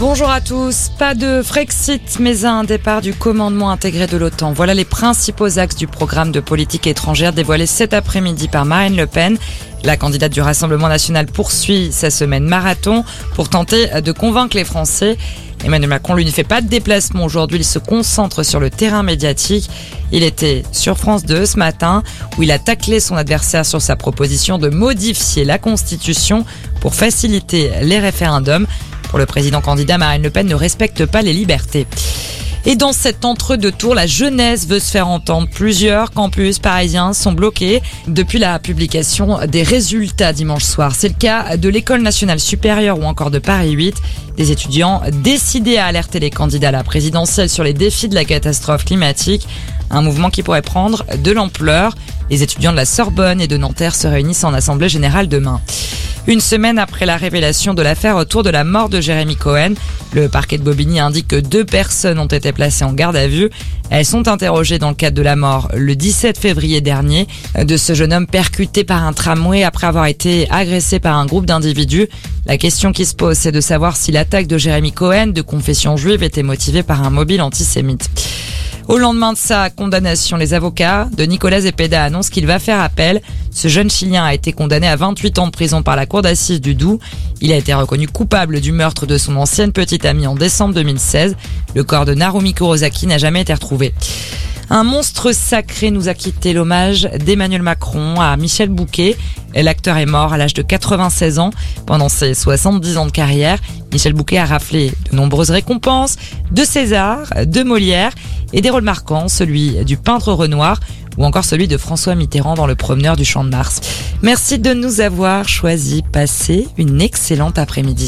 Bonjour à tous. Pas de Frexit, mais un départ du commandement intégré de l'OTAN. Voilà les principaux axes du programme de politique étrangère dévoilé cet après-midi par Marine Le Pen. La candidate du Rassemblement national poursuit sa semaine marathon pour tenter de convaincre les Français. Emmanuel Macron, lui, ne fait pas de déplacement aujourd'hui. Il se concentre sur le terrain médiatique. Il était sur France 2 ce matin où il a taclé son adversaire sur sa proposition de modifier la Constitution pour faciliter les référendums. Pour le président candidat, Marine Le Pen ne respecte pas les libertés. Et dans cet entre-deux tours, la jeunesse veut se faire entendre. Plusieurs campus parisiens sont bloqués depuis la publication des résultats dimanche soir. C'est le cas de l'École nationale supérieure ou encore de Paris 8. Des étudiants décidés à alerter les candidats à la présidentielle sur les défis de la catastrophe climatique. Un mouvement qui pourrait prendre de l'ampleur. Les étudiants de la Sorbonne et de Nanterre se réunissent en assemblée générale demain. Une semaine après la révélation de l'affaire autour de la mort de Jérémy Cohen, le parquet de Bobigny indique que deux personnes ont été placées en garde à vue. Elles sont interrogées dans le cadre de la mort le 17 février dernier de ce jeune homme percuté par un tramway après avoir été agressé par un groupe d'individus. La question qui se pose, c'est de savoir si l'attaque de Jérémy Cohen de confession juive était motivée par un mobile antisémite. Au lendemain de sa condamnation, les avocats de Nicolas Zepeda annoncent qu'il va faire appel. Ce jeune Chilien a été condamné à 28 ans de prison par la cour d'assises du Doubs. Il a été reconnu coupable du meurtre de son ancienne petite amie en décembre 2016. Le corps de Narumi Kurosaki n'a jamais été retrouvé. Un monstre sacré nous a quitté l'hommage d'Emmanuel Macron à Michel Bouquet. L'acteur est mort à l'âge de 96 ans pendant ses 70 ans de carrière. Michel Bouquet a raflé de nombreuses récompenses, de César, de Molière et des rôles marquants, celui du peintre Renoir ou encore celui de François Mitterrand dans Le Promeneur du Champ de Mars. Merci de nous avoir choisi. Passez une excellente après-midi.